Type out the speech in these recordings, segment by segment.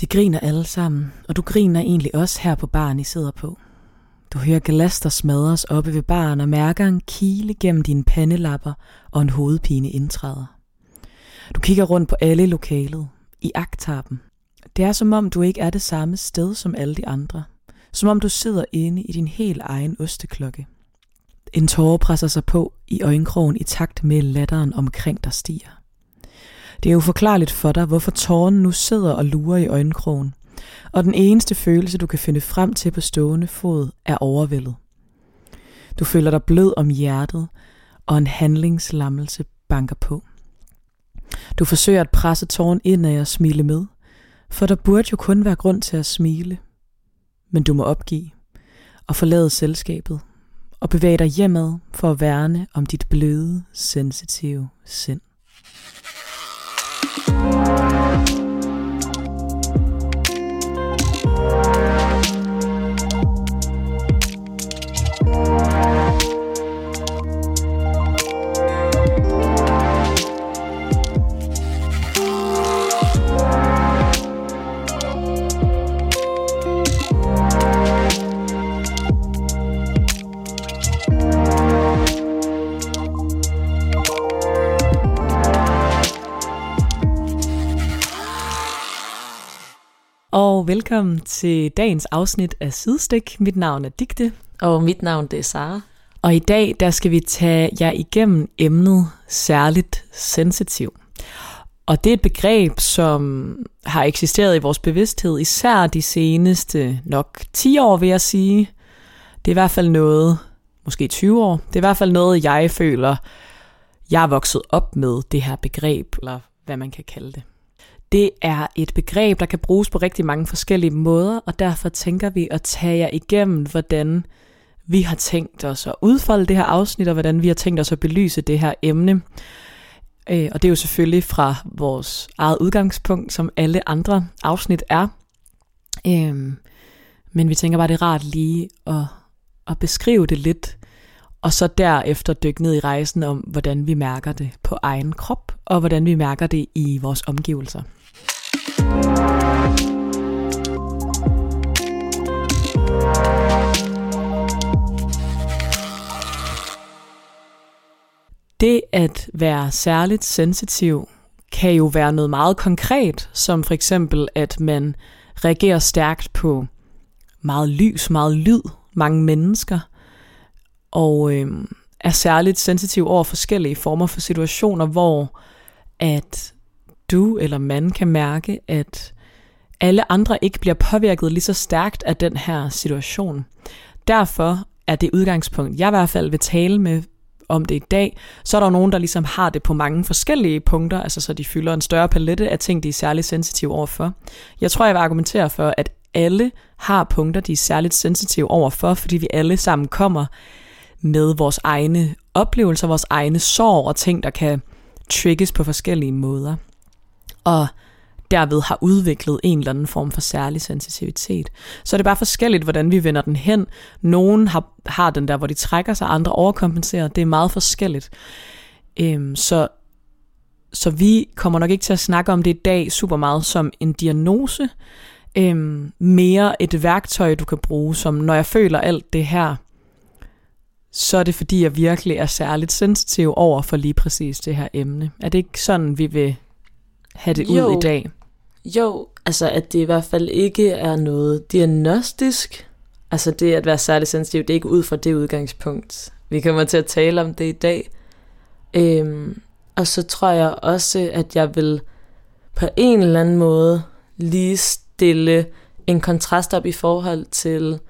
De griner alle sammen, og du griner egentlig også her på baren, I sidder på. Du hører glas, der smadres oppe ved baren og mærker en kile gennem dine pandelapper og en hovedpine indtræder. Du kigger rundt på alle i lokalet, i agtarpen. Det er som om, du ikke er det samme sted som alle de andre. Som om du sidder inde i din helt egen osteklokke. En tårer presser sig på i øjenkrogen i takt med latteren omkring dig stiger. Det er uforklarligt for dig, hvorfor tåren nu sidder og lurer i øjenkrogen, og den eneste følelse, du kan finde frem til på stående fod, er overvældet. Du føler dig blød om hjertet, og en handlingslammelse banker på. Du forsøger at presse tåren ind af og smile med, for der burde jo kun være grund til at smile. Men du må opgive og forlade selskabet og bevæge dig hjemad for at værne om dit bløde, sensitive sind. Bye. Og velkommen til dagens afsnit af Sidestik. Mit navn er Digte. Og mit navn det er Sara. Og i dag der skal vi tage jer igennem emnet særligt sensitiv. Og det er et begreb, som har eksisteret i vores bevidsthed, især de seneste nok 10 år, vil jeg sige. Det er i hvert fald noget, måske 20 år, det er i hvert fald noget, jeg føler, jeg er vokset op med det her begreb, eller hvad man kan kalde det. Det er et begreb, der kan bruges på rigtig mange forskellige måder, og derfor tænker vi at tage jer igennem, hvordan vi har tænkt os at udfolde det her afsnit, og hvordan vi har tænkt os at belyse det her emne. Øh, og det er jo selvfølgelig fra vores eget udgangspunkt, som alle andre afsnit er. Øhm, men vi tænker bare, det er rart lige at, at beskrive det lidt, og så derefter dykke ned i rejsen om, hvordan vi mærker det på egen krop, og hvordan vi mærker det i vores omgivelser. Det at være særligt sensitiv kan jo være noget meget konkret, som for eksempel at man reagerer stærkt på meget lys, meget lyd, mange mennesker, og øh, er særligt sensitiv over forskellige former for situationer, hvor at du eller man kan mærke, at alle andre ikke bliver påvirket lige så stærkt af den her situation. Derfor er det udgangspunkt, jeg i hvert fald vil tale med om det i dag, så er der nogen, der ligesom har det på mange forskellige punkter, altså så de fylder en større palette af ting, de er særligt sensitive overfor. Jeg tror, jeg vil argumentere for, at alle har punkter, de er særligt sensitive overfor, fordi vi alle sammen kommer med vores egne oplevelser, vores egne sorg og ting, der kan trigges på forskellige måder og derved har udviklet en eller anden form for særlig sensitivitet. Så er det bare forskelligt, hvordan vi vender den hen. Nogen har, har den der, hvor de trækker sig, andre overkompenserer. Det er meget forskelligt. Øhm, så, så vi kommer nok ikke til at snakke om det i dag super meget som en diagnose. Øhm, mere et værktøj, du kan bruge, som når jeg føler alt det her, så er det fordi, jeg virkelig er særligt sensitiv over for lige præcis det her emne. Er det ikke sådan, vi vil have det jo, ud i dag? Jo, altså at det i hvert fald ikke er noget diagnostisk. Altså det at være særlig sensitiv, det er ikke ud fra det udgangspunkt. Vi kommer til at tale om det i dag. Øhm, og så tror jeg også, at jeg vil på en eller anden måde lige stille en kontrast op i forhold til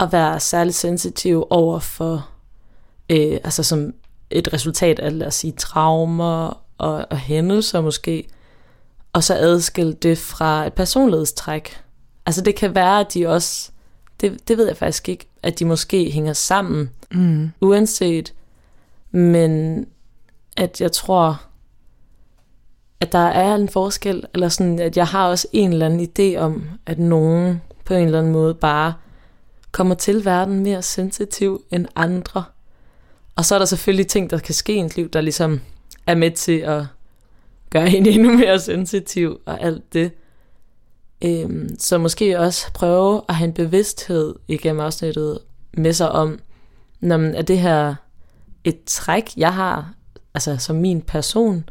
at være særlig sensitiv over for, øh, altså som et resultat af, lad os sige, traumer og, og hændelser måske, og så adskille det fra et personlighedstræk. Altså det kan være, at de også, det, det ved jeg faktisk ikke, at de måske hænger sammen, mm. uanset, men at jeg tror, at der er en forskel, eller sådan, at jeg har også en eller anden idé om, at nogen på en eller anden måde bare kommer til verden mere sensitiv end andre. Og så er der selvfølgelig ting, der kan ske i ens liv, der ligesom er med til at gøre en endnu mere sensitiv og alt det. Øhm, så måske også prøve at have en bevidsthed igennem afsnittet med sig om, når man, er det her et træk, jeg har, altså som min person,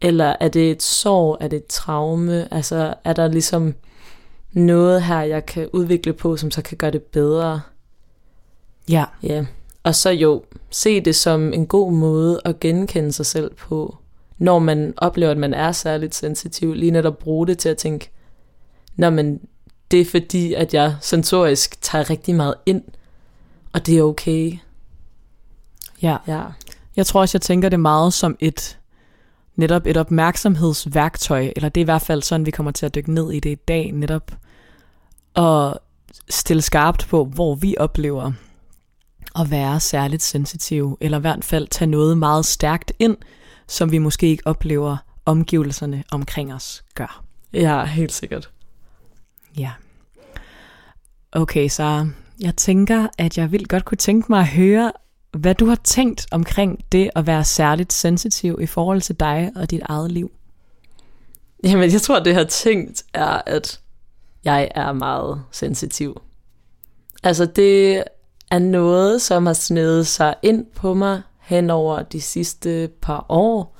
eller er det et sorg, er det et traume, altså er der ligesom noget her, jeg kan udvikle på, som så kan gøre det bedre. Ja. Ja, og så jo, se det som en god måde at genkende sig selv på, når man oplever, at man er særligt sensitiv, lige netop bruge det til at tænke, når man, det er fordi, at jeg sensorisk tager rigtig meget ind, og det er okay. Ja. Ja. Jeg tror også, jeg tænker det meget som et netop et opmærksomhedsværktøj, eller det er i hvert fald sådan, vi kommer til at dykke ned i det i dag, netop at stille skarpt på, hvor vi oplever at være særligt sensitive, eller i hvert fald tage noget meget stærkt ind, som vi måske ikke oplever omgivelserne omkring os gør. Ja, helt sikkert. Ja. Okay, så jeg tænker, at jeg vil godt kunne tænke mig at høre, hvad du har tænkt omkring det at være særligt sensitiv i forhold til dig og dit eget liv. Jamen, jeg tror, det jeg har tænkt er, at jeg er meget sensitiv. Altså, det er noget, som har snedet sig ind på mig hen over de sidste par år,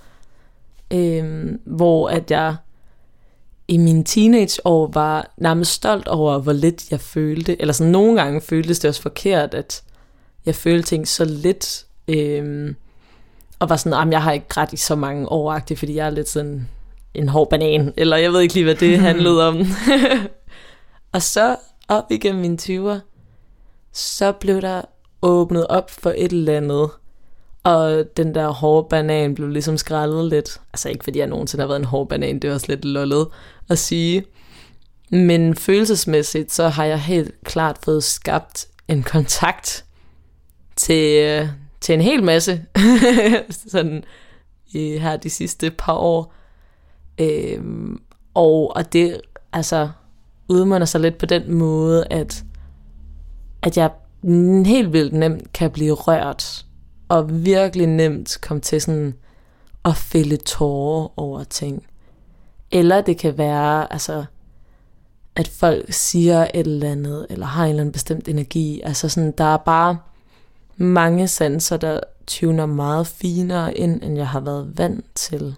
øhm, hvor at jeg i mine teenageår var nærmest stolt over, hvor lidt jeg følte. Eller sådan nogle gange føltes det også forkert, at jeg følte ting så lidt. Øhm, og var sådan, at jeg har ikke ret i så mange år, fordi jeg er lidt sådan en hård banan. Eller jeg ved ikke lige, hvad det handlede om. og så op igennem mine 20'er, så blev der åbnet op for et eller andet. Og den der hårde banan blev ligesom skrællet lidt. Altså ikke fordi jeg nogensinde har været en hård banan, det var også lidt lollet at sige. Men følelsesmæssigt, så har jeg helt klart fået skabt en kontakt til, til en hel masse. sådan i her de sidste par år. Øhm, og, og det altså udmunder sig lidt på den måde, at, at jeg helt vildt nemt kan blive rørt og virkelig nemt komme til sådan at fælde tårer over ting. Eller det kan være, altså, at folk siger et eller andet, eller har en eller anden bestemt energi. Altså sådan, der er bare mange sanser, der tuner meget finere ind, end jeg har været vant til.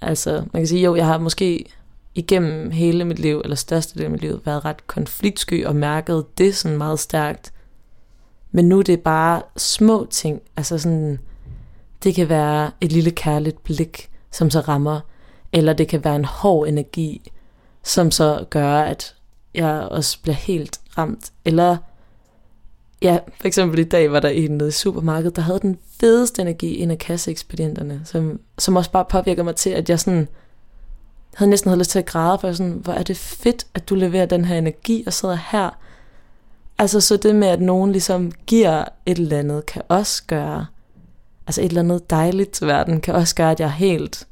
Altså, man kan sige, jo, jeg har måske igennem hele mit liv, eller største del af mit liv, været ret konfliktsky og mærket det sådan meget stærkt. Men nu er det bare små ting. Altså sådan, det kan være et lille kærligt blik, som så rammer. Eller det kan være en hård energi, som så gør, at jeg også bliver helt ramt. Eller ja, for eksempel i dag var der en nede i supermarkedet, der havde den fedeste energi, en af kasseekspedienterne, som, som også bare påvirker mig til, at jeg sådan havde næsten havde lyst til at græde, for sådan, hvor er det fedt, at du leverer den her energi og sidder her Altså så det med, at nogen ligesom giver et eller andet, kan også gøre, altså et eller andet dejligt til verden, kan også gøre, at jeg helt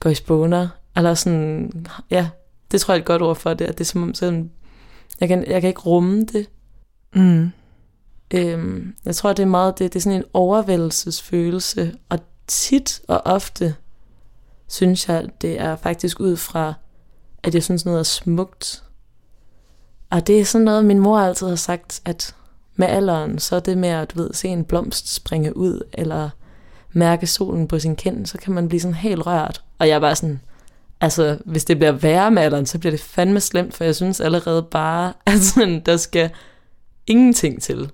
går i spåner. Eller sådan, ja, det tror jeg er et godt ord for det, at det er som om sådan, jeg kan, jeg kan ikke rumme det. Mm. Øhm, jeg tror, det er meget det, det er sådan en overvældelsesfølelse, og tit og ofte synes jeg, det er faktisk ud fra, at jeg synes noget er smukt, og det er sådan noget, min mor altid har sagt, at med alderen, så er det med at du ved, se en blomst springe ud, eller mærke solen på sin kind, så kan man blive sådan helt rørt. Og jeg er bare sådan, altså hvis det bliver værre med alderen, så bliver det fandme slemt, for jeg synes allerede bare, at sådan, der skal ingenting til.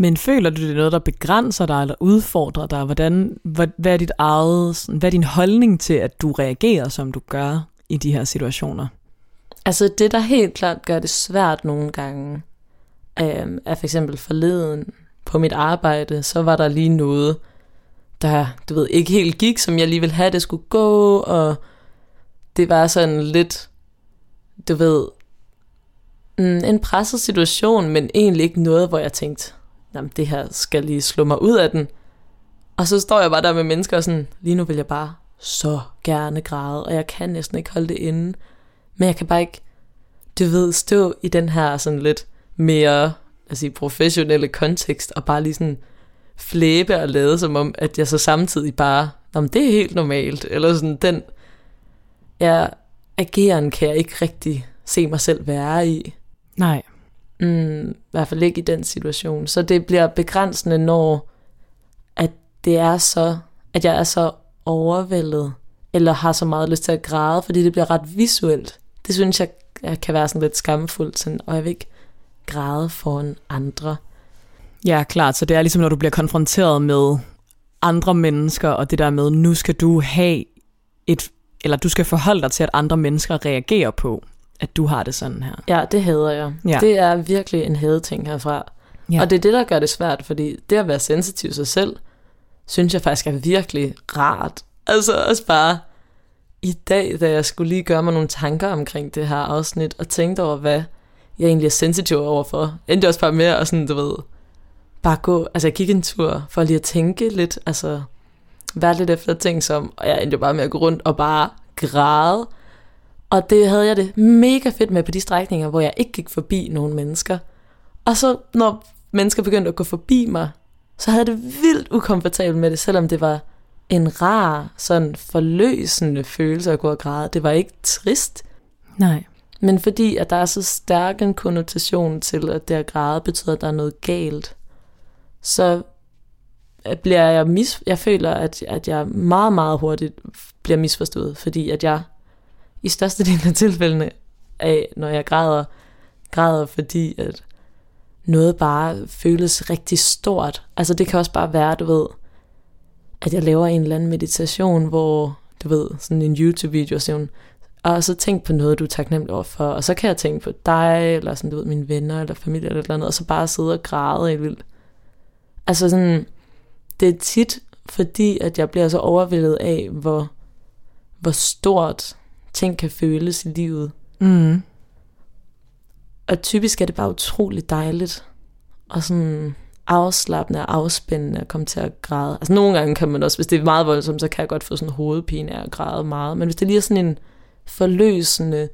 Men føler du, det er noget, der begrænser dig eller udfordrer dig? Hvordan, hvad, hvad, er dit eget, hvad er din holdning til, at du reagerer, som du gør i de her situationer? Altså det, der helt klart gør det svært nogle gange, øh, er for eksempel forleden på mit arbejde, så var der lige noget, der, du ved, ikke helt gik, som jeg lige ville have, det skulle gå, og det var sådan lidt, du ved, mm, en presset situation, men egentlig ikke noget, hvor jeg tænkte, jamen det her skal lige slå mig ud af den. Og så står jeg bare der med mennesker og sådan, lige nu vil jeg bare så gerne græde, og jeg kan næsten ikke holde det inde. Men jeg kan bare ikke, du ved, stå i den her sådan lidt mere altså, professionelle kontekst, og bare lige sådan flæbe og lade som om, at jeg så samtidig bare, om det er helt normalt, eller sådan den, jeg ageren kan jeg ikke rigtig se mig selv være i. Nej. Mm, I hvert fald ikke i den situation. Så det bliver begrænsende, når at det er så, at jeg er så overvældet, eller har så meget lyst til at græde, fordi det bliver ret visuelt. Det synes jeg, jeg kan være sådan lidt skamfuldt, sådan, og jeg vil ikke græde foran andre. Ja, klart. Så det er ligesom, når du bliver konfronteret med andre mennesker, og det der med, nu skal du have et, eller du skal forholde dig til, at andre mennesker reagerer på, at du har det sådan her. Ja, det hader jeg. Ja. Det er virkelig en hadeting herfra. Ja. Og det er det, der gør det svært, fordi det at være sensitiv sig selv, synes jeg faktisk er virkelig rart. Altså også bare i dag, da jeg skulle lige gøre mig nogle tanker omkring det her afsnit, og tænkte over, hvad jeg egentlig er sensitiv overfor, endte også bare med at sådan, du ved, bare gå, altså jeg gik en tur for lige at tænke lidt, altså være lidt efter ting som, og jeg endte jo bare med at gå rundt og bare græde. Og det havde jeg det mega fedt med på de strækninger, hvor jeg ikke gik forbi nogle mennesker. Og så når mennesker begyndte at gå forbi mig, så havde jeg det vildt ukomfortabelt med det, selvom det var en rar, sådan forløsende følelse at gå og græde. Det var ikke trist, Nej. men fordi at der er så stærk en konnotation til, at det at græde betyder, at der er noget galt, så bliver jeg mis... Jeg føler, at, at jeg meget, meget hurtigt bliver misforstået, fordi at jeg i størstedelen af tilfældene af, når jeg græder, græder fordi, at noget bare føles rigtig stort. Altså det kan også bare være, du ved, at jeg laver en eller anden meditation, hvor, du ved, sådan en YouTube-video, og sådan, og så tænk på noget, du er taknemmelig over for, og så kan jeg tænke på dig, eller sådan, du ved, mine venner, eller familie, eller et eller andet, og så bare sidde og græde helt vildt. Altså sådan, det er tit, fordi at jeg bliver så overvældet af, hvor, hvor stort ting kan føles i livet. Mm. Og typisk er det bare utrolig dejligt, og sådan afslappende og afspændende at komme til at græde. Altså nogle gange kan man også, hvis det er meget voldsomt, så kan jeg godt få sådan hovedpine af at græde meget. Men hvis det lige er sådan en forløsende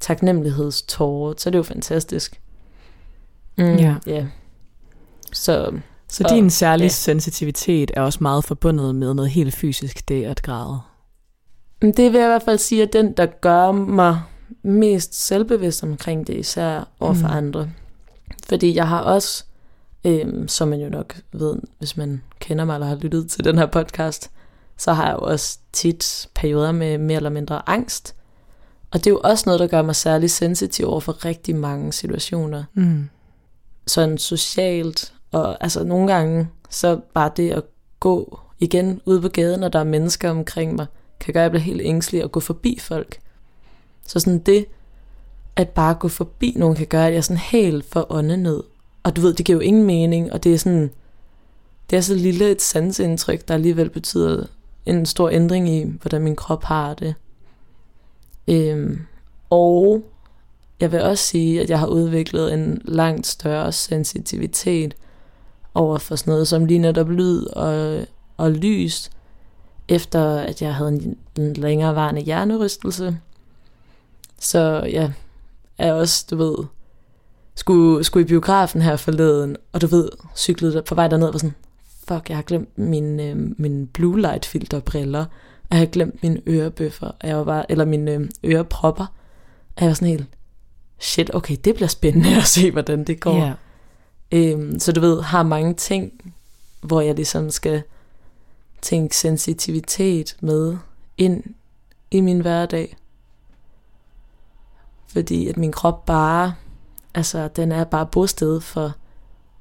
taknemmelighedstårer, så er det jo fantastisk. Mm, Ja. ja. Så Så Og- din særlige ja. sensitivitet er også meget forbundet med noget helt fysisk, det at græde. Det vil jeg i hvert fald sige, at den, der gør mig mest selvbevidst omkring det, især over for Mm. andre. Fordi jeg har også, øhm, som man jo nok ved, hvis man kender mig eller har lyttet til den her podcast, så har jeg jo også tit perioder med mere eller mindre angst. Og det er jo også noget, der gør mig særlig sensitiv over for rigtig mange situationer. Mm. Sådan socialt, og altså nogle gange, så bare det at gå igen ude på gaden, og der er mennesker omkring mig, kan gøre, at jeg bliver helt ængstelig og gå forbi folk. Så sådan det, at bare gå forbi nogen, kan gøre, at jeg sådan helt for åndenød. Og du ved, det giver jo ingen mening, og det er sådan, det er så lille et sansindtryk, der alligevel betyder en stor ændring i, hvordan min krop har det. Øhm, og jeg vil også sige, at jeg har udviklet en langt større sensitivitet over for sådan noget som lige netop lyd og, og lys, efter at jeg havde en, en længerevarende hjernerystelse. Så ja, er også, du ved, skulle, skulle i biografen her forleden, og du ved, cyklede der på vej derned og var sådan, fuck, jeg har glemt min, øh, min blue light filter briller, og jeg har glemt mine ørebøffer, og jeg var bare, eller mine øh, ørepropper, og jeg var sådan helt, shit, okay, det bliver spændende at se, hvordan det går. Ja. Øhm, så du ved, har mange ting, hvor jeg ligesom skal tænke sensitivitet med ind i min hverdag. Fordi at min krop bare, altså den er bare bosted for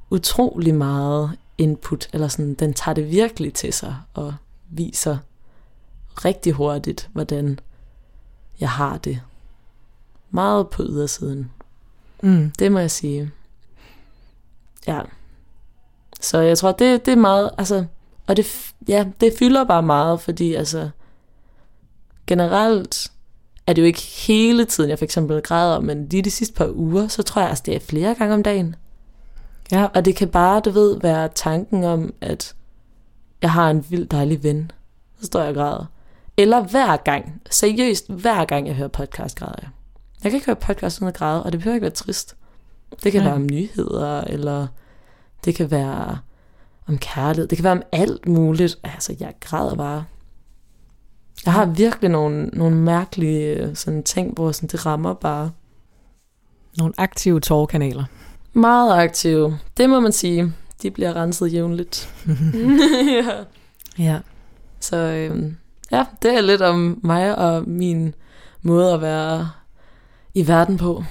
utrolig meget input, eller sådan, den tager det virkelig til sig og viser rigtig hurtigt, hvordan jeg har det. Meget på ydersiden. Mm. Det må jeg sige. Ja. Så jeg tror, det, det er meget, altså, og det, ja, det fylder bare meget, fordi altså, generelt er det jo ikke hele tiden, jeg for eksempel græder, men lige de sidste par uger, så tror jeg, altså, det er flere gange om dagen. Ja. Og det kan bare, du ved, være tanken om, at jeg har en vild dejlig ven. Så står jeg og græder. Eller hver gang, seriøst, hver gang jeg hører podcast, græder jeg. Jeg kan ikke høre podcast uden at græde, og det behøver ikke være trist. Det kan Nej. være om nyheder, eller det kan være om kærlighed. Det kan være om alt muligt. Altså, jeg græder bare. Jeg har virkelig nogle, nogle mærkelige øh, sådan ting, hvor sådan, det rammer bare. Nogle aktive tårkanaler. Meget aktive. Det må man sige. De bliver renset jævnligt. ja. Ja. Så øhm, ja, det er lidt om mig og min måde at være i verden på.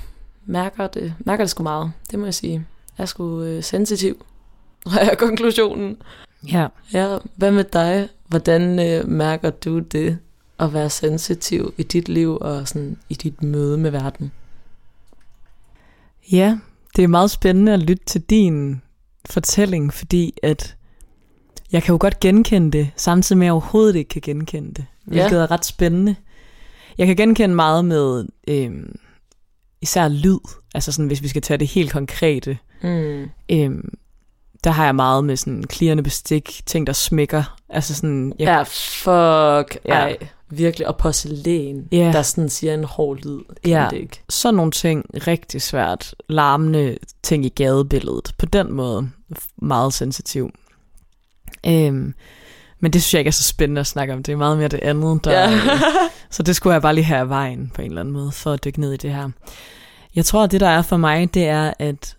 Mærker det, mærker det sgu meget, det må jeg sige. Jeg er sgu øh, sensitiv, er konklusionen. Ja. Ja, hvad med dig? Hvordan øh, mærker du det at være sensitiv i dit liv og sådan i dit møde med verden? Ja, det er meget spændende at lytte til din fortælling, fordi at jeg kan jo godt genkende det, samtidig med at jeg overhovedet ikke kan genkende det, hvilket Ja. er ret spændende. Jeg kan genkende meget med øhm, især lyd, altså sådan, hvis vi skal tage det helt konkrete. Mm. Øhm, der har jeg meget med sådan klirrende bestik, ting der smækker. Altså sådan, jeg, Ja, fuck. Ja. Ej, virkelig. Og porcelæn, Ja. der sådan siger en hård lyd. Ja. det ikke? sådan nogle ting rigtig svært. Larmende ting i gadebilledet. På den måde meget sensitiv. Øhm, men det synes jeg ikke er så spændende at snakke om. Det er meget mere det andet, der... Ja. så det skulle jeg bare lige have af vejen på en eller anden måde, for at dykke ned i det her. Jeg tror, at det der er for mig, det er, at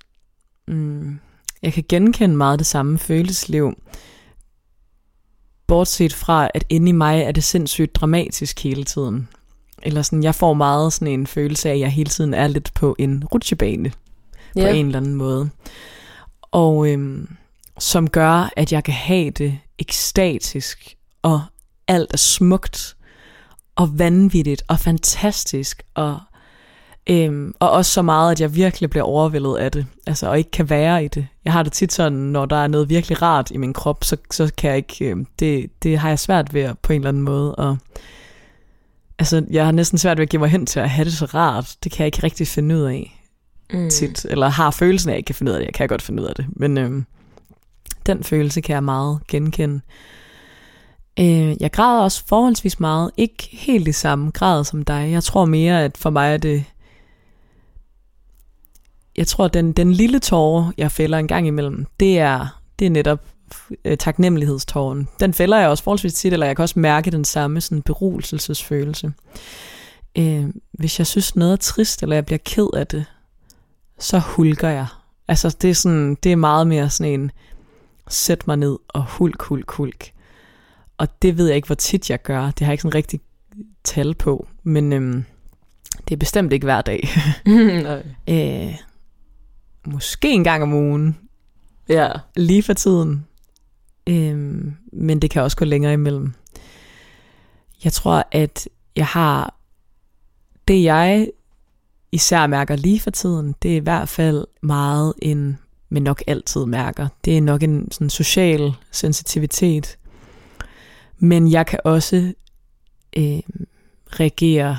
mm, jeg kan genkende meget det samme følelsesliv. Bortset fra, at inde i mig er det sindssygt dramatisk hele tiden. Eller sådan, jeg får meget sådan en følelse af, at jeg hele tiden er lidt på en rutsjebane på Ja. en eller anden måde. Og øhm, som gør, at jeg kan have det ekstatisk, og alt er smukt, og vanvittigt, og fantastisk, og, øhm, og også så meget, at jeg virkelig bliver overvældet af det, altså, og ikke kan være i det. Jeg har det tit sådan, når der er noget virkelig rart i min krop, så, så kan jeg ikke, øhm, det, det har jeg svært ved at- på en eller anden måde, og altså, jeg har næsten svært ved at give mig hen til at have det så rart. Det kan jeg ikke rigtig finde ud af mm. tit, eller har følelsen af, at jeg ikke kan finde ud af det. Jeg kan godt finde ud af det, men øhm, den følelse kan jeg meget genkende. Øh, jeg græder også forholdsvis meget, ikke helt i samme grad som dig. Jeg tror mere, at for mig er det... Jeg tror, den, den lille tårer, jeg fælder en gang imellem, det er, det er netop øh, taknemmelighedståren. Den fælder jeg også forholdsvis tit, eller jeg kan også mærke den samme sådan beruselsesfølelse. Øh, hvis jeg synes noget er trist, eller jeg bliver ked af det, så hulker jeg. Altså det er, sådan, det er meget mere sådan en, sæt mig ned og hulk, hulk, hulk. Og det ved jeg ikke, hvor tit jeg gør. Det har jeg ikke sådan rigtig tal på. Men øhm, det er bestemt ikke hver dag. Nej. øh, måske en gang om ugen, Ja. lige for tiden. Øhm, men det kan også gå længere imellem. Jeg tror, at jeg har det, jeg især mærker lige for tiden, det er i hvert fald meget en, men nok altid mærker. Det er nok en sådan social sensitivitet. Men jeg kan også øh, reagere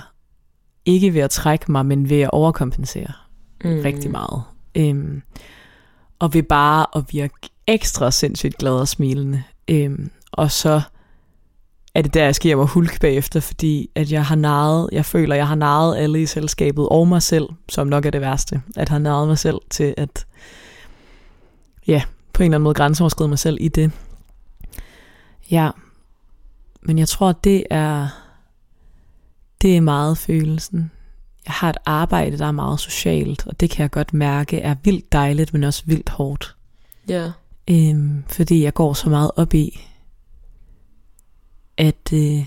ikke ved at trække mig, men ved at overkompensere Mm. rigtig meget. Øhm, og ved bare at virke ekstra sindssygt glad og smilende. Øhm, og så er det der, jeg sker mig hulk bagefter, fordi at jeg har naret, jeg føler, jeg har naret alle i selskabet, og mig selv, som nok er det værste, at have naret mig selv til at, ja, på en eller anden måde grænseoverskride mig selv i det. Ja, men jeg tror, det er, det er meget følelsen. Jeg har et arbejde, der er meget socialt, og det kan jeg godt mærke er vildt dejligt, men også vildt hårdt. Ja. Øhm, fordi jeg går så meget op i, at, øh,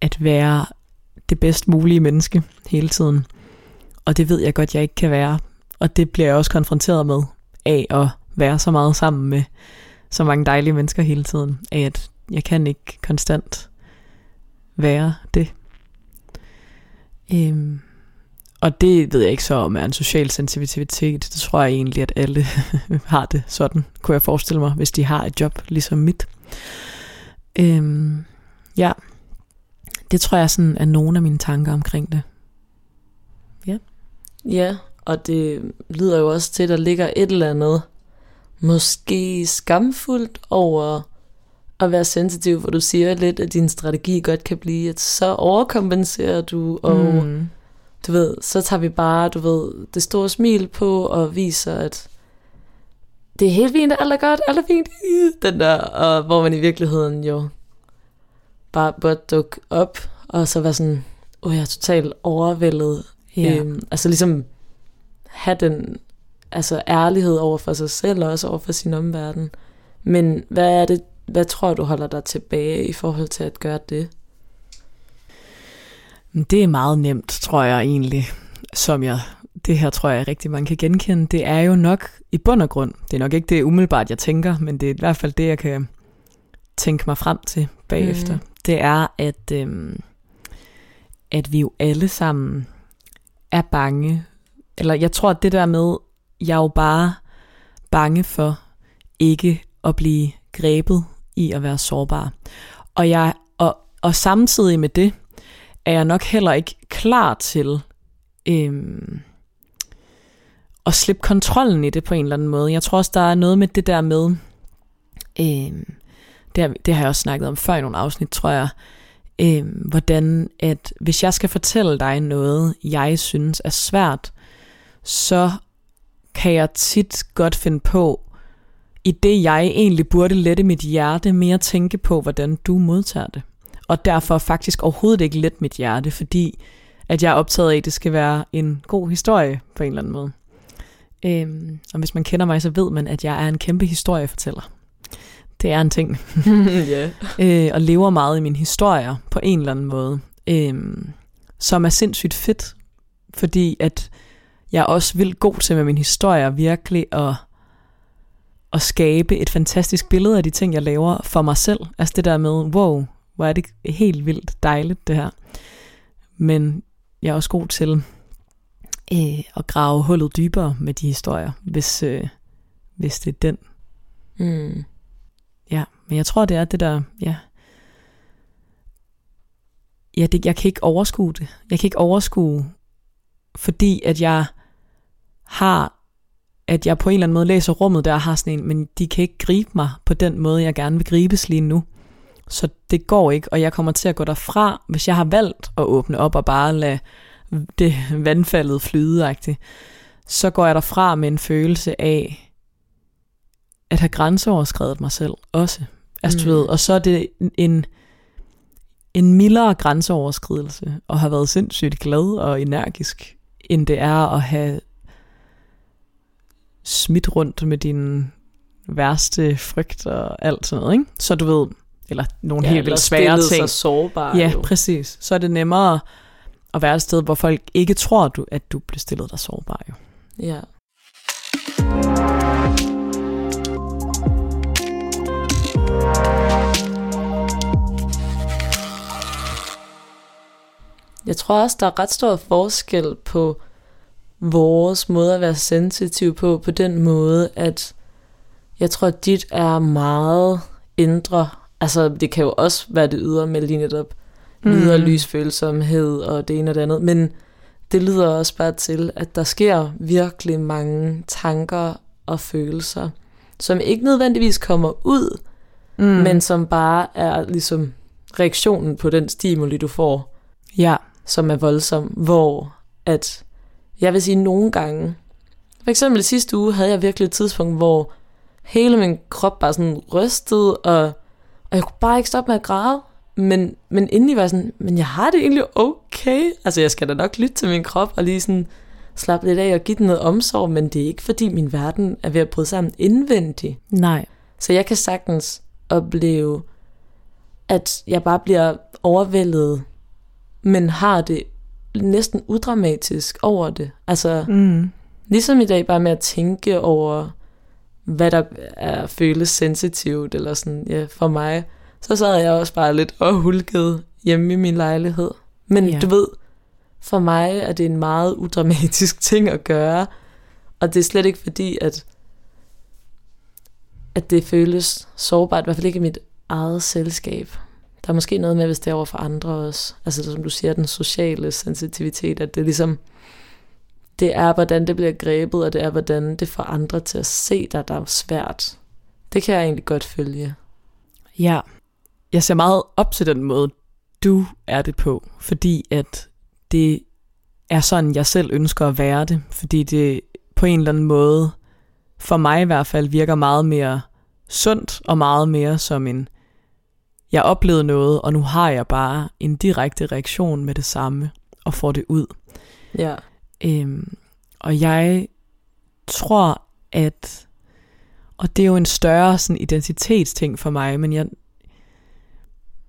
at være det bedst mulige menneske hele tiden. Og det ved jeg godt, jeg ikke kan være. Og det bliver jeg også konfronteret med af at være så meget sammen med så mange dejlige mennesker hele tiden. Af at jeg kan ikke konstant være det. Øhm, og det ved jeg ikke så om er en social sensitivitet. Det tror jeg egentlig, at alle har det sådan, kunne jeg forestille mig, hvis de har et job ligesom mit. Øhm, ja, det tror jeg sådan er nogle af mine tanker omkring det. Ja, Ja, og det lyder jo også til, at der ligger et eller andet måske skamfuldt over at være sensitiv, hvor du siger lidt, at din strategi godt kan blive, at så overkompenserer du, og mm. du ved, så tager vi bare, du ved, det store smil på og viser, at det er helt fint, alt er godt, alt er fint, den der, og hvor man i virkeligheden jo bare burde dukke op, og så være sådan, åh, jeg er totalt overvældet. Ja. Øhm, altså ligesom have den altså ærlighed over for sig selv, og også over for sin omverden. Men hvad er det, hvad tror du holder dig tilbage i forhold til at gøre det? Det er meget nemt, tror jeg egentlig, som jeg, det her tror jeg rigtig man kan genkende. Det er jo nok i bund og grund, det er nok ikke det umiddelbart, jeg tænker, men det er i hvert fald det, jeg kan tænke mig frem til bagefter. Mm. Det er, at, øhm, at vi jo alle sammen er bange. Eller jeg tror, at det der med, jeg er jo bare bange for ikke at blive grebet i at være sårbar. Og, jeg, og, og samtidig med det, er jeg nok heller ikke klar til øhm, at slippe kontrollen i det på en eller anden måde. Jeg tror også, der er noget med det der med, øhm, det, har, det har jeg også snakket om før i nogle afsnit, tror jeg, øhm, hvordan at hvis jeg skal fortælle dig noget, jeg synes er svært, så kan jeg tit godt finde på, i det jeg egentlig burde lette mit hjerte, mere tænke på, hvordan du modtager det og derfor faktisk overhovedet ikke let mit hjerte, fordi at jeg er optaget af, at det skal være en god historie på en eller anden måde. Øhm, og hvis man kender mig, så ved man, at jeg er en kæmpe historiefortæller. Det er en ting. yeah. øh, og lever meget i mine historier på en eller anden måde. Øhm, som er sindssygt fedt, fordi at jeg er også vildt god til med mine historier virkelig at, at skabe et fantastisk billede af de ting, jeg laver for mig selv. Altså det der med, wow, hvor er det helt vildt dejligt det her. Men jeg er også god til øh, at grave hullet dybere med de historier, hvis, øh, hvis det er den. Mm. Ja, men jeg tror, det er det der, ja. Ja, det, jeg kan ikke overskue det. Jeg kan ikke overskue, fordi at jeg har, at jeg på en eller anden måde læser rummet der og har sådan en, men de kan ikke gribe mig på den måde, jeg gerne vil gribes lige nu. Så det går ikke, og jeg kommer til at gå derfra, hvis jeg har valgt at åbne op og bare lade det vandfaldet flyde så går jeg derfra med en følelse af at have grænseoverskrevet mig selv også. Altså, mm. du ved, og så er det en, en mildere grænseoverskridelse, og have været sindssygt glad og energisk, end det er at have smidt rundt med din værste frygt og alt sådan noget, ikke? Så du ved, eller nogle ja, helt vildt svære ting. Sig sårbar, ja, jo. præcis. Så er det nemmere at være et sted, hvor folk ikke tror, du, at du bliver stillet dig sårbar. Jo. Ja. Jeg tror også, der er ret stor forskel på vores måde at være sensitiv på, på den måde, at jeg tror, at dit er meget indre Altså, det kan jo også være det ydre med lige netop mm. ydre lysfølsomhed og det ene og det andet, men det lyder også bare til, at der sker virkelig mange tanker og følelser, som ikke nødvendigvis kommer ud, mm. men som bare er ligesom reaktionen på den stimuli, du får, ja. som er voldsom, hvor at, jeg vil sige nogle gange, for eksempel sidste uge havde jeg virkelig et tidspunkt, hvor hele min krop bare sådan rystede, og og jeg kunne bare ikke stoppe med at græde. Men, men indeni var jeg sådan, men jeg har det egentlig okay. Altså jeg skal da nok lytte til min krop og lige sådan slappe lidt af og give den noget omsorg, men det er ikke fordi min verden er ved at bryde sammen indvendigt. Nej. Så jeg kan sagtens opleve, at jeg bare bliver overvældet, men har det næsten udramatisk over det. Altså, mm. ligesom i dag bare med at tænke over hvad der er føles sensitivt, eller sådan, ja, for mig, så sad jeg også bare lidt og hulket hjemme i min lejlighed. Men ja. du ved, for mig er det en meget udramatisk ting at gøre, og det er slet ikke fordi, at, at det føles sårbart, i hvert fald ikke i mit eget selskab. Der er måske noget med, hvis det er over for andre også. Altså som du siger, den sociale sensitivitet, at det ligesom det er, hvordan det bliver grebet, og det er, hvordan det får andre til at se dig, der er svært. Det kan jeg egentlig godt følge. Ja, jeg ser meget op til den måde, du er det på, fordi at det er sådan, jeg selv ønsker at være det, fordi det på en eller anden måde, for mig i hvert fald, virker meget mere sundt og meget mere som en, jeg oplevede noget, og nu har jeg bare en direkte reaktion med det samme, og får det ud. Ja. Øhm, og jeg tror, at, og det er jo en større sådan, identitetsting for mig, men jeg,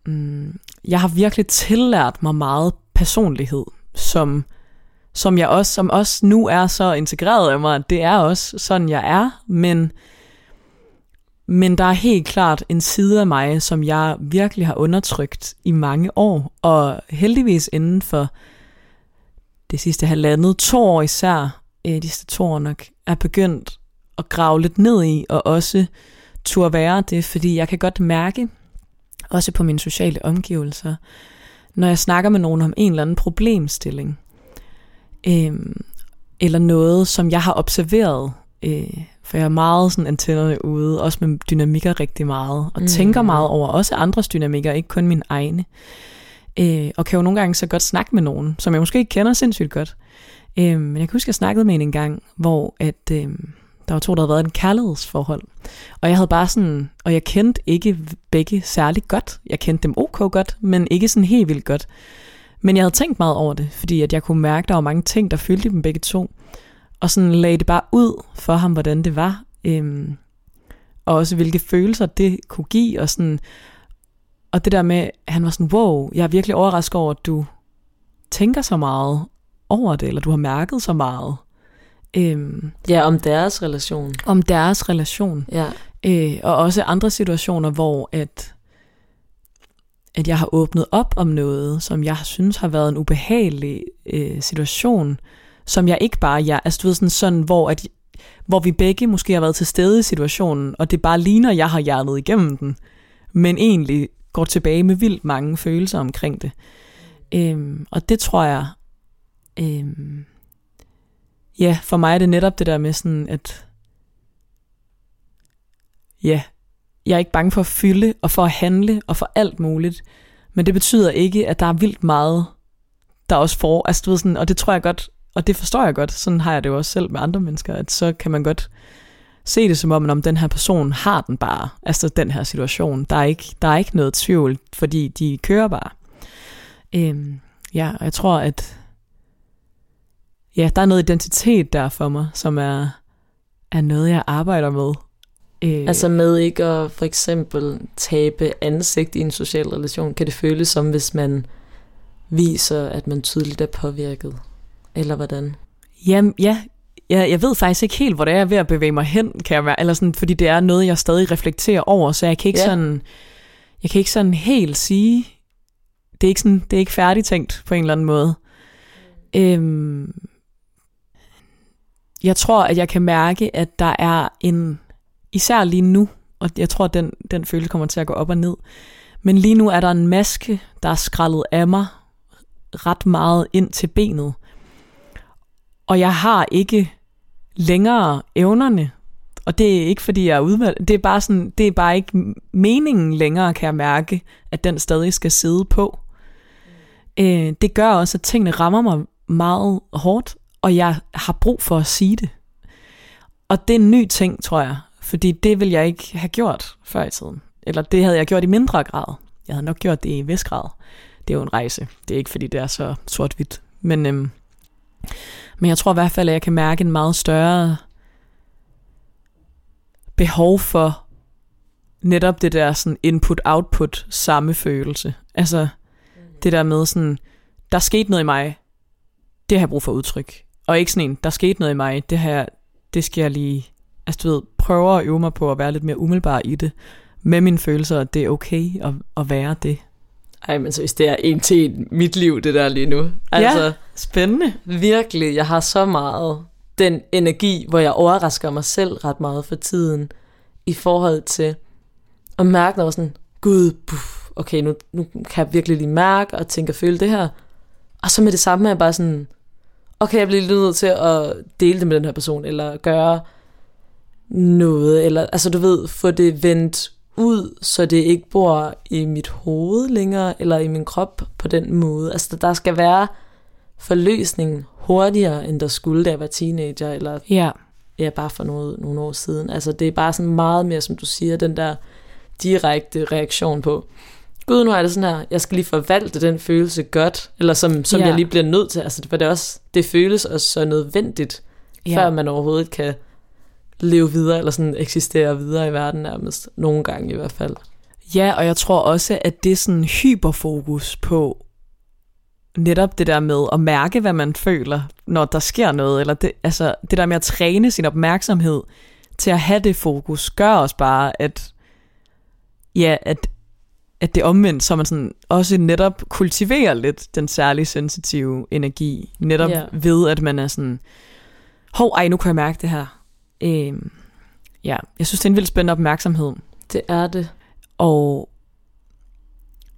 mm, jeg har virkelig tillært mig meget personlighed, som, som jeg også, som også nu er så integreret af mig, det er også sådan, jeg er, men, men der er helt klart en side af mig, som jeg virkelig har undertrykt i mange år, og heldigvis inden for det sidste halvandet, to år især, øh, de sidste to år nok, er begyndt at grave lidt ned i, og også turde være det, fordi jeg kan godt mærke, også på mine sociale omgivelser, når jeg snakker med nogen om en eller anden problemstilling, øh, eller noget, som jeg har observeret, øh, for jeg er meget sådan antennerne ude, også med dynamikker rigtig meget, og mm. tænker meget over også andres dynamikker, ikke kun min egne. Øh, og kan jo nogle gange så godt snakke med nogen, som jeg måske ikke kender sindssygt godt. Øh, men jeg kan huske, at jeg snakkede med en en gang, hvor at, øh, der var to, der havde været en kærlighedsforhold. Og jeg havde bare sådan, og jeg kendte ikke begge særlig godt. Jeg kendte dem ok godt, men ikke sådan helt vildt godt. Men jeg havde tænkt meget over det, fordi at jeg kunne mærke, at der var mange ting, der fyldte dem begge to. Og sådan lagde det bare ud for ham, hvordan det var. Øhm, og også hvilke følelser det kunne give. Og, sådan, og det der med, at han var sådan, wow, jeg er virkelig overrasket over, at du tænker så meget over det, eller du har mærket så meget. Øhm, ja, om deres relation. Om deres relation. Ja. Øh, og også andre situationer, hvor at, at jeg har åbnet op om noget, som jeg synes har været en ubehagelig øh, situation, som jeg ikke bare, jeg, altså du ved sådan, sådan hvor, at, hvor vi begge måske har været til stede i situationen, og det bare ligner, at jeg har hjernet igennem den, men egentlig går tilbage med vildt mange følelser omkring det. Øhm, og det tror jeg, øhm, ja, for mig er det netop det der med sådan, at ja, jeg er ikke bange for at fylde og for at handle og for alt muligt. Men det betyder ikke, at der er vildt meget, der også får. Altså, du ved sådan, og det tror jeg godt, og det forstår jeg godt. Sådan har jeg det jo også selv med andre mennesker, at så kan man godt se det som om, om den her person har den bare. Altså den her situation. Der er ikke, der er ikke noget tvivl, fordi de kører bare. Øhm, ja, og jeg tror, at ja, der er noget identitet der for mig, som er, er noget, jeg arbejder med. Øh. Altså med ikke at for eksempel tabe ansigt i en social relation, kan det føles som, hvis man viser, at man tydeligt er påvirket? Eller hvordan? Jamen, ja, jeg, jeg ved faktisk ikke helt, hvor det er ved at bevæge mig hen, kan jeg være, eller sådan, fordi det er noget, jeg stadig reflekterer over, så jeg kan ikke ja. sådan, jeg kan ikke sådan helt sige, det er ikke sådan, det er ikke færdigtænkt på en eller anden måde. Øhm, jeg tror, at jeg kan mærke, at der er en, især lige nu, og jeg tror, at den, den følelse kommer til at gå op og ned, men lige nu er der en maske, der er skrællet af mig ret meget ind til benet. Og jeg har ikke længere evnerne, og det er ikke fordi jeg er udvalgt, det er bare sådan, det er bare ikke meningen længere, kan jeg mærke, at den stadig skal sidde på. Øh, det gør også, at tingene rammer mig meget hårdt, og jeg har brug for at sige det. Og det er en ny ting, tror jeg, fordi det vil jeg ikke have gjort før i tiden. Eller det havde jeg gjort i mindre grad. Jeg havde nok gjort det i vis grad. Det er jo en rejse. Det er ikke, fordi det er så sort-hvidt. Men, øhm, men jeg tror i hvert fald, at jeg kan mærke en meget større behov for netop det der sådan input-output samme følelse. Altså det der med sådan, der skete noget i mig, det har jeg brug for udtryk. Og ikke sådan en, der skete noget i mig, det her, det skal jeg lige, altså du ved, prøve at øve mig på at være lidt mere umiddelbar i det, med mine følelser, at det er okay at, at være det. Ej, men så hvis det er en til mit liv, det der lige nu. Altså, ja, spændende. Virkelig, jeg har så meget den energi, hvor jeg overrasker mig selv ret meget for tiden, i forhold til at mærke noget sådan, gud, buff, okay, nu, nu kan jeg virkelig lige mærke og tænke og føle det her. Og så med det samme er jeg bare sådan, okay, jeg bliver lige nødt til at dele det med den her person, eller gøre noget, eller altså du ved, få det vendt ud, så det ikke bor i mit hoved længere, eller i min krop på den måde. Altså der skal være forløsning hurtigere, end der skulle, da jeg var teenager, eller ja. Ja, bare for noget, nogle år siden. Altså det er bare sådan meget mere, som du siger, den der direkte reaktion på, gud, nu er det sådan her, jeg skal lige forvalte den følelse godt, eller som, som Ja. jeg lige bliver nødt til, altså det, er også, det føles også så nødvendigt, ja. før man overhovedet kan leve videre, eller sådan eksistere videre i verden nærmest, nogle gange i hvert fald. Ja, og jeg tror også, at det er sådan hyperfokus på netop det der med at mærke, hvad man føler, når der sker noget, eller det, altså det der med at træne sin opmærksomhed til at have det fokus, gør også bare, at ja, at, at det omvendt, så man sådan også netop kultiverer lidt den særlige sensitive energi, netop Ja. ved, at man er sådan, hov, ej, nu kan jeg mærke det her. Øhm, ja, jeg synes, det er en vildt spændende opmærksomhed. Det er det. Og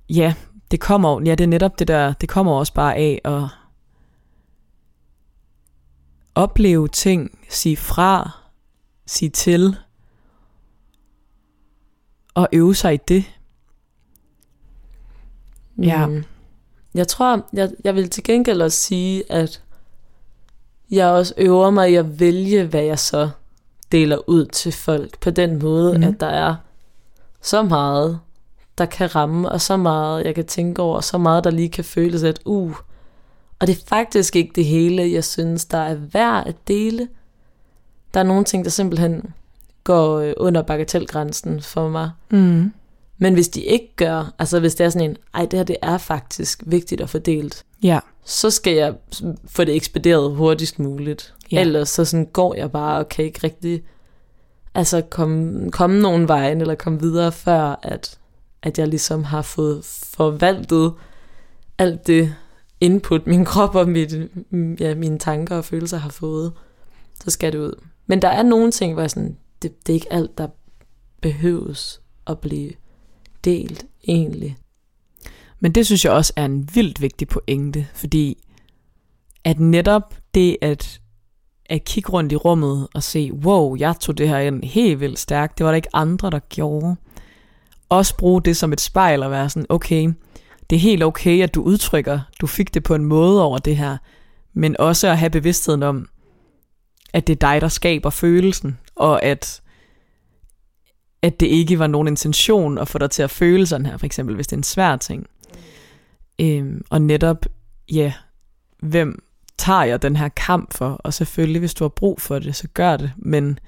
ja, det kommer ja, det er netop det der, det kommer også bare af at opleve ting, sige fra, sige til, og øve sig i det. Ja. Mm. Jeg tror, jeg, jeg vil til gengæld også sige, at jeg også øver mig i at vælge, hvad jeg så deler ud til folk. På den måde, mm. at der er så meget, der kan ramme, og så meget, jeg kan tænke over, og så meget, der lige kan føles, at uh, og det er faktisk ikke det hele, jeg synes, der er værd at dele. Der er nogle ting, der simpelthen går øh, under bagatelgrænsen for mig. Mm. Men hvis de ikke gør, altså hvis det er sådan en, ej det her det er faktisk vigtigt at få delt, Ja, så skal jeg få det ekspederet hurtigst muligt. Ja. Ellers så sådan går jeg bare og kan ikke rigtig altså komme, komme nogen vejen eller komme videre, før at, at jeg ligesom har fået forvaltet alt det input, min krop og mit, ja, mine tanker og følelser har fået. Så skal det ud. Men der er nogle ting, hvor jeg sådan, det, det er ikke alt, der behøves at blive delt egentlig. men det synes jeg også er en vildt vigtig pointe, fordi at netop det at, at kigge rundt i rummet og se, wow, jeg tog det her ind helt vildt stærkt, det var der ikke andre, der gjorde. Også bruge det som et spejl og være sådan, okay, det er helt okay, at du udtrykker, du fik det på en måde over det her, men også at have bevidstheden om, at det er dig, der skaber følelsen, og at, at det ikke var nogen intention at få dig til at føle sådan her, for eksempel hvis det er en svær ting. Øhm, og netop, ja, hvem tager jeg den her kamp for? Og selvfølgelig, hvis du har brug for det, så gør det. Men,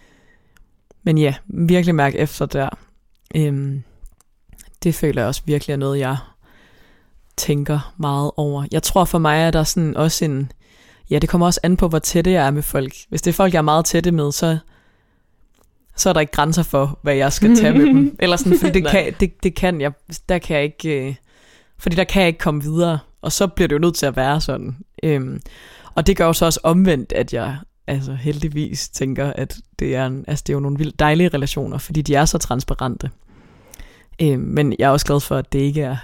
men ja, virkelig mærke efter der. Øhm, det føler jeg også virkelig er noget, jeg tænker meget over. Jeg tror for mig, at der er sådan også en... Ja, det kommer også an på, hvor tætte jeg er med folk. Hvis det er folk, jeg er meget tætte med, så, så er der ikke grænser for, hvad jeg skal tage med dem. Eller sådan, fordi det kan, det, det kan jeg, der kan jeg ikke, øh, fordi der kan jeg ikke komme videre, og så bliver det jo nødt til at være sådan. Øhm, og det gør jo så også omvendt, at jeg altså heldigvis tænker, at det er, en, altså, det er jo nogle vildt dejlige relationer, fordi de er så transparente. Øhm, men jeg er også glad for, at det ikke er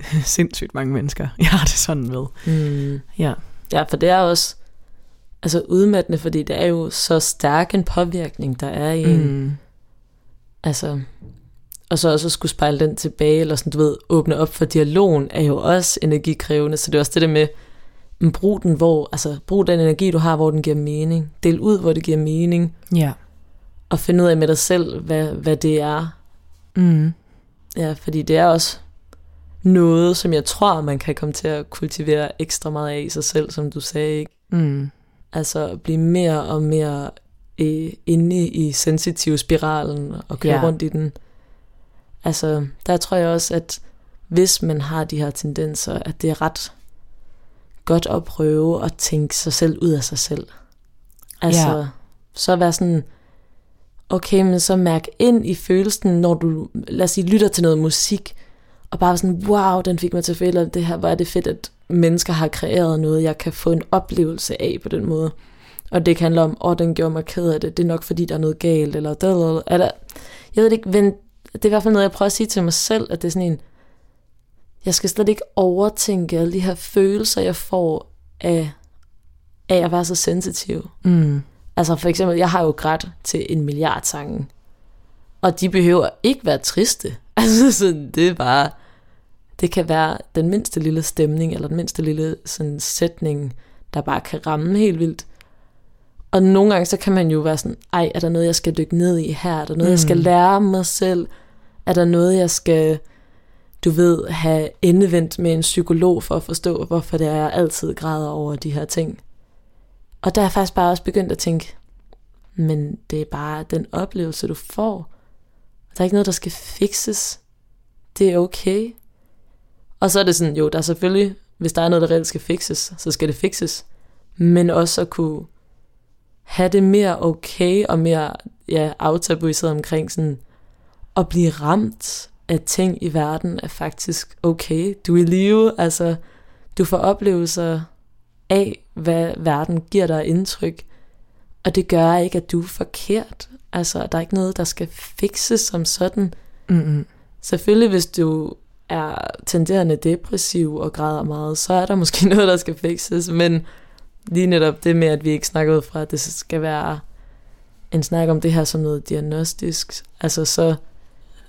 sindssygt mange mennesker, jeg har det sådan med. Mm. Ja. Ja, for det er også altså udmattende, fordi det er jo så stærk en påvirkning, der er i en. Mm. Altså, og så også at skulle spejle den tilbage, eller sådan, du ved, åbne op for dialogen, er jo også energikrævende. Så det er også det der med, brug den, hvor, altså, brug den energi, du har, hvor den giver mening. Del ud, hvor det giver mening. Ja. Og finde ud af med dig selv, hvad, hvad det er. Mm. Ja, fordi det er også noget, som jeg tror, man kan komme til at kultivere ekstra meget af i sig selv, som du sagde, ikke? Mm. Altså at blive mere og mere øh, inde i sensitiv spiralen og køre ja. rundt i den. Altså, der tror jeg også, at hvis man har de her tendenser, at det er ret godt at prøve at tænke sig selv ud af sig selv. Altså, Ja. så være sådan, okay, men så mærk ind i følelsen, når du, lad os sige, lytter til noget musik, og bare sådan, wow, den fik mig til at føle, det her, hvor er det fedt, at mennesker har kreeret noget, jeg kan få en oplevelse af på den måde. Og det kan handle om, åh, oh, den gjorde mig ked af det, det er nok fordi, der er noget galt, eller der, eller, jeg ved ikke, men det er i hvert fald noget, jeg prøver at sige til mig selv, at det er sådan en, jeg skal slet ikke overtænke alle de her følelser, jeg får af, af at være så sensitiv. Mm. Altså for eksempel, jeg har jo grædt til en milliard sange, og de behøver ikke være triste. Altså sådan, det er bare, det kan være den mindste lille stemning, eller den mindste lille sådan, sætning, der bare kan ramme helt vildt. Og nogle gange, så kan man jo være sådan, ej, er der noget, jeg skal dykke ned i her? Er der noget, mm. jeg skal Mm. lære mig selv? Er der noget, jeg skal du ved, have endevendt med en psykolog for at forstå, hvorfor det er, jeg altid græder over de her ting. Og der er jeg faktisk bare også begyndt at tænke, men det er bare den oplevelse, du får. Der er ikke noget, der skal fikses. Det er okay. Og så er det sådan, jo, der er selvfølgelig, hvis der er noget, der reelt skal fikses, så skal det fikses. Men også at kunne have det mere okay og mere ja, aftabuiseret omkring sådan at blive ramt af ting i verden er faktisk okay. Du er i live, altså du får oplevelser af, hvad verden giver dig indtryk. Og det gør ikke, at du er forkert. Altså, der er ikke noget, der skal fikses som sådan. Mm-hmm. Selvfølgelig, hvis du er tenderende depressiv og græder meget, så er der måske noget, der skal fikses. Men lige netop det med, at vi ikke snakker ud fra, at det skal være en snak om det her som noget diagnostisk. Altså så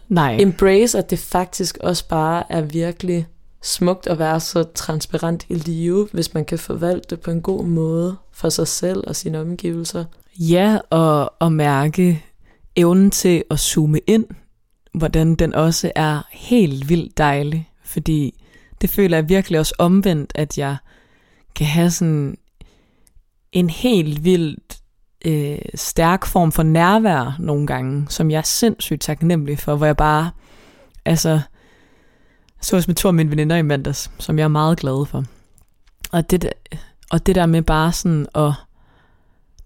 Nej. embrace, at det faktisk også bare er virkelig smukt at være så transparent i live, hvis man kan forvalte det på en god måde for sig selv og sine omgivelser. Ja, og, og mærke evnen til at zoome ind, hvordan den også er helt vildt dejlig, fordi det føler jeg virkelig også omvendt, at jeg kan have sådan en helt vildt øh, stærk form for nærvær nogle gange, som jeg er sindssygt taknemmelig for, hvor jeg bare, altså, så også med to af mine veninder i mandags, som jeg er meget glad for. Og det, der, og det der med bare sådan at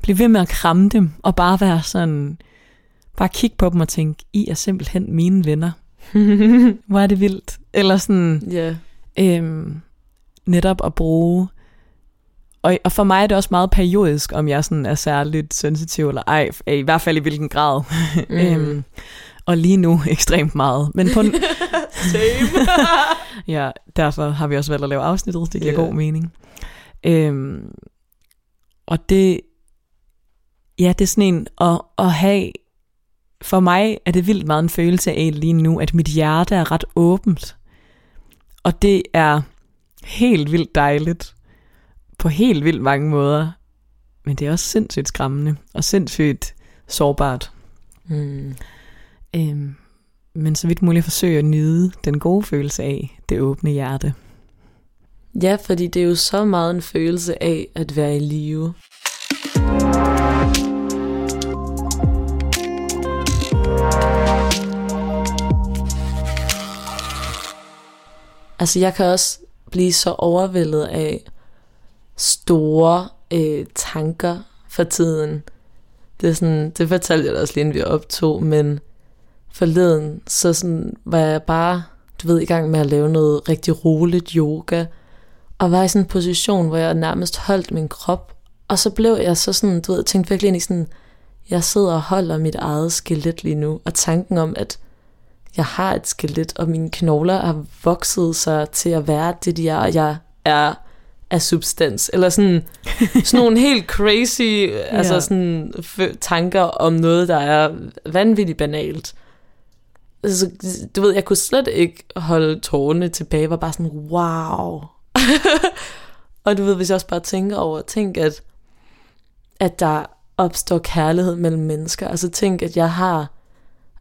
blive ved med at kramme dem, og bare være sådan, bare kigge på dem og tænke, I er simpelthen mine venner. Hvor er det vildt. Eller sådan, Ja. øhm, netop at bruge og, og for mig er det også meget periodisk, om jeg sådan er særligt sensitiv eller ej, i hvert fald i hvilken grad. Mm. øhm, og lige nu ekstremt meget. Men på Same. ja, derfor har vi også valgt at lave afsnittet, det giver Ja. god mening. Øhm, og det, ja, det er sådan en at, at have, for mig er det vildt meget en følelse af lige nu, at mit hjerte er ret åbent. Og det er helt vildt dejligt, på helt vildt mange måder. Men det er også sindssygt skræmmende, og sindssygt sårbart. mm. Øhm, men så vidt muligt forsøge at nyde den gode følelse af det åbne hjerte. Ja, fordi det er jo så meget en følelse af at være i live. Altså jeg kan også blive så overvældet af store øh, tanker for tiden. Det, er sådan, det fortalte jeg dig også lige, inden vi optog, men forleden, så sådan, var jeg bare, du ved, i gang med at lave noget rigtig roligt yoga, og var i sådan en position, hvor jeg nærmest holdt min krop, og så blev jeg så sådan, du ved, tænkte virkelig ind i sådan, jeg sidder og holder mit eget skelet lige nu, og tanken om, at jeg har et skelet, og mine knogler har vokset sig til at være det, de er, og jeg er af substans, eller sådan, sådan nogle helt crazy ja. altså sådan, tanker om noget, der er vanvittigt banalt. Altså, du ved, jeg kunne slet ikke holde tårerne tilbage, jeg var bare sådan, wow. og du ved, hvis jeg også bare tænker over, tænk at, at der opstår kærlighed mellem mennesker, altså tænk, at jeg har,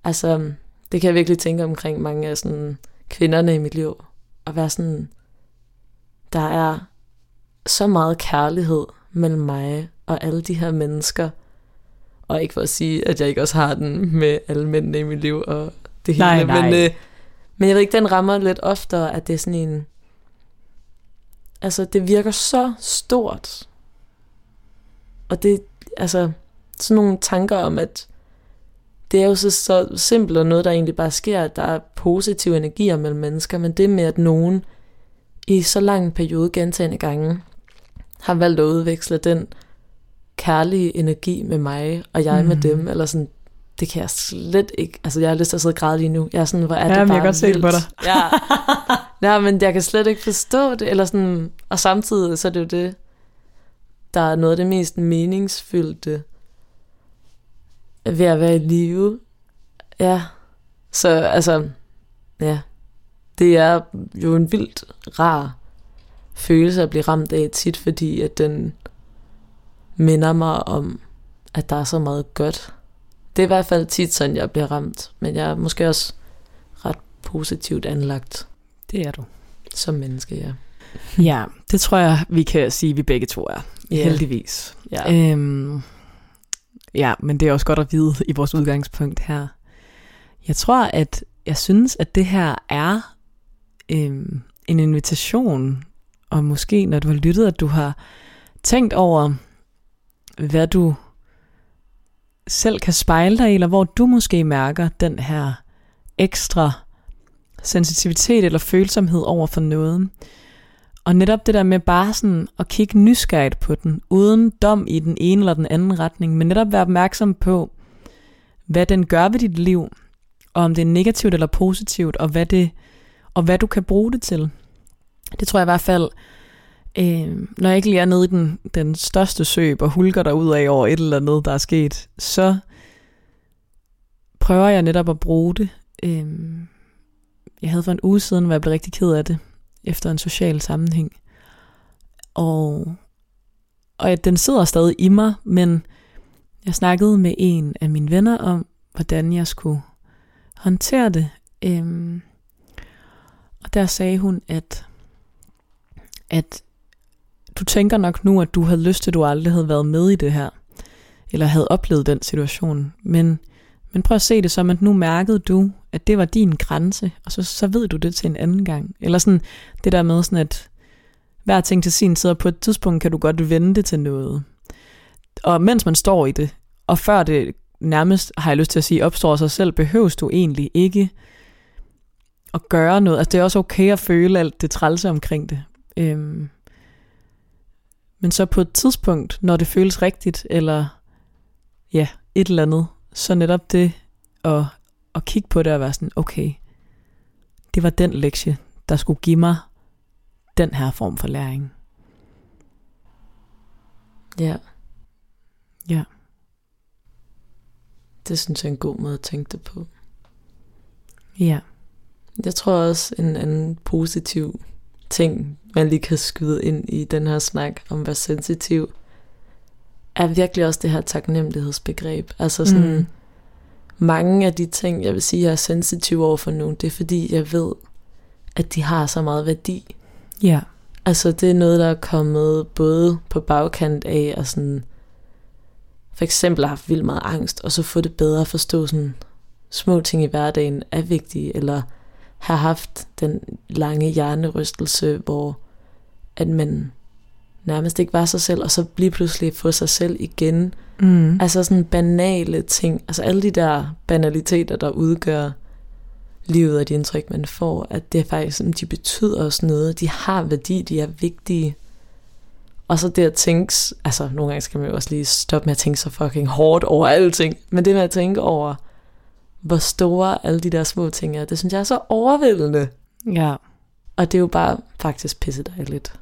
altså, det kan jeg virkelig tænke omkring mange af sådan kvinderne i mit liv, at være sådan, der er så meget kærlighed mellem mig og alle de her mennesker, og ikke for at sige, at jeg ikke også har den med alle mændene i mit liv og det hele, Nej, nej. men, øh, men jeg ved ikke, den rammer lidt oftere, at det er sådan en, altså det virker så stort, og det, altså sådan nogle tanker om, at det er jo så, så simpelt og noget, der egentlig bare sker, at der er positive energier mellem mennesker, men det med, at nogen i så lang en periode gentagende gange har valgt at udveksle den kærlige energi med mig, og jeg mm. med dem, eller sådan, det kan jeg slet ikke, altså jeg har lyst til at sidde og græde lige nu, jeg er sådan, hvor er det Jamen, jeg bare kan godt se det på dig. Ja. ja, men jeg kan slet ikke forstå det, eller sådan, og samtidig så er det jo det, der er noget af det mest meningsfyldte ved at være i live. Ja, så altså, ja, det er jo en vildt rar følelse at blive ramt af tit, fordi at den minder mig om, at der er så meget godt. Det er i hvert fald tit sådan, jeg bliver ramt, men jeg er måske også ret positivt anlagt. Det er du. Som menneske, ja. Ja, det tror jeg, vi kan sige, at vi begge to er. Ja. Heldigvis. Ja. Øhm, ja, men det er også godt at vide i vores udgangspunkt her. Jeg tror, at jeg synes, at det her er øhm, en invitation, og måske når du har lyttet, at du har tænkt over, hvad du selv kan spejle dig i, eller hvor du måske mærker den her ekstra sensitivitet eller følsomhed over for noget. Og netop det der med bare sådan at kigge nysgerrigt på den, uden dom i den ene eller den anden retning, men netop være opmærksom på, hvad den gør ved dit liv, og om det er negativt eller positivt, og hvad, det, og hvad du kan bruge det til. Det tror jeg i hvert fald, øh, når jeg ikke lige er nede i den, den største søb og hulker der ud af over et eller andet, der er sket, så prøver jeg netop at bruge det. Øh, jeg havde for en uge siden, hvor jeg blev rigtig ked af det, efter en social sammenhæng. Og, og at den sidder stadig i mig, men jeg snakkede med en af mine venner om, hvordan jeg skulle håndtere det. Øhm, og der sagde hun, at, at du tænker nok nu, at du havde lyst til, at du aldrig havde været med i det her, eller havde oplevet den situation, men, men prøv at se det som, at nu mærkede du, at det var din grænse, og så, så ved du det til en anden gang. Eller sådan det der med sådan, at hver ting til sin tid, og på et tidspunkt kan du godt vende det til noget. Og mens man står i det, og før det nærmest, har jeg lyst til at sige, opstår sig selv, behøves du egentlig ikke at gøre noget. Altså det er også okay at føle alt det trælse omkring det. Øhm. Men så på et tidspunkt, når det føles rigtigt, eller ja, et eller andet, så netop det at, at kigge på det og være sådan, okay, det var den lektie, der skulle give mig den her form for læring. Ja. Ja. Det synes jeg er en god måde at tænke det på. Ja. Jeg tror også en anden positiv ting, man lige kan skyde ind i den her snak om at være sensitiv, er virkelig også det her taknemmelighedsbegreb. Altså sådan, mm. mange af de ting, jeg vil sige, jeg er sensitiv over for nu, det er fordi, jeg ved, at de har så meget værdi. Ja. Altså det er noget, der er kommet både på bagkant af, og sådan, for eksempel har haft vildt meget angst, og så få det bedre at forstå sådan, små ting i hverdagen er vigtige, eller har haft den lange hjernerystelse, hvor at man nærmest ikke var sig selv, og så lige pludselig få sig selv igen. Mm. Altså sådan banale ting, altså alle de der banaliteter, der udgør livet og de indtryk, man får, at det er faktisk, de betyder også noget, de har værdi, de er vigtige. Og så det at tænke, altså nogle gange skal man jo også lige stoppe med at tænke så fucking hårdt over alting, men det med at tænke over, hvor store alle de der små ting er, det synes jeg er så overvældende. Ja. Og det er jo bare faktisk pisse dejligt.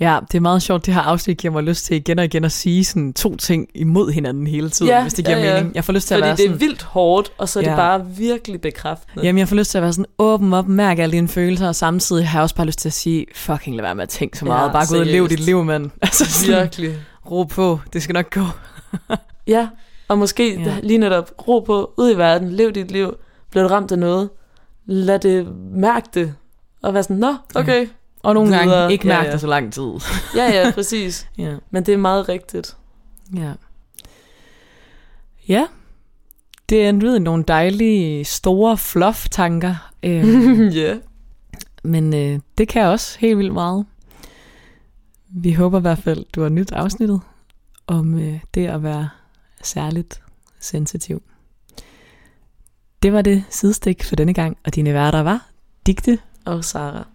Ja, det er meget sjovt. Det her afsnit giver mig lyst til igen og igen at sige sådan to ting imod hinanden hele tiden, Ja, hvis det giver ja, ja. mening. Jeg får lyst til Fordi at være det er sådan... vildt hårdt, og så er det Ja. bare virkelig bekræftende. Jamen, jeg får lyst til at være sådan åben op, mærke alle dine følelser, og samtidig har jeg også bare lyst til at sige, fucking lad være med at tænke så Ja, meget. bare gå ud og leve dit liv, mand. Altså sådan, Virkelig. ro på, det skal nok gå. Ja, og måske Ja. ja. lige netop ro på, ud i verden, lev dit liv, bliver du ramt af noget, lad det, mærke det, og være sådan, nå, okay. Og nogle Videre. gange ikke Ja, mærke ja. det så lang tid. Ja, ja, præcis. ja. Men det er meget rigtigt. Ja. Ja. Det er en nogle dejlige, store fluff-tanker. Øh, Ja. men øh, det kan også helt vildt meget. Vi håber i hvert fald, du har nyt afsnittet om øh, det at være særligt sensitiv. Det var det sidestik for denne gang, og dine værter var Digte Og Sara.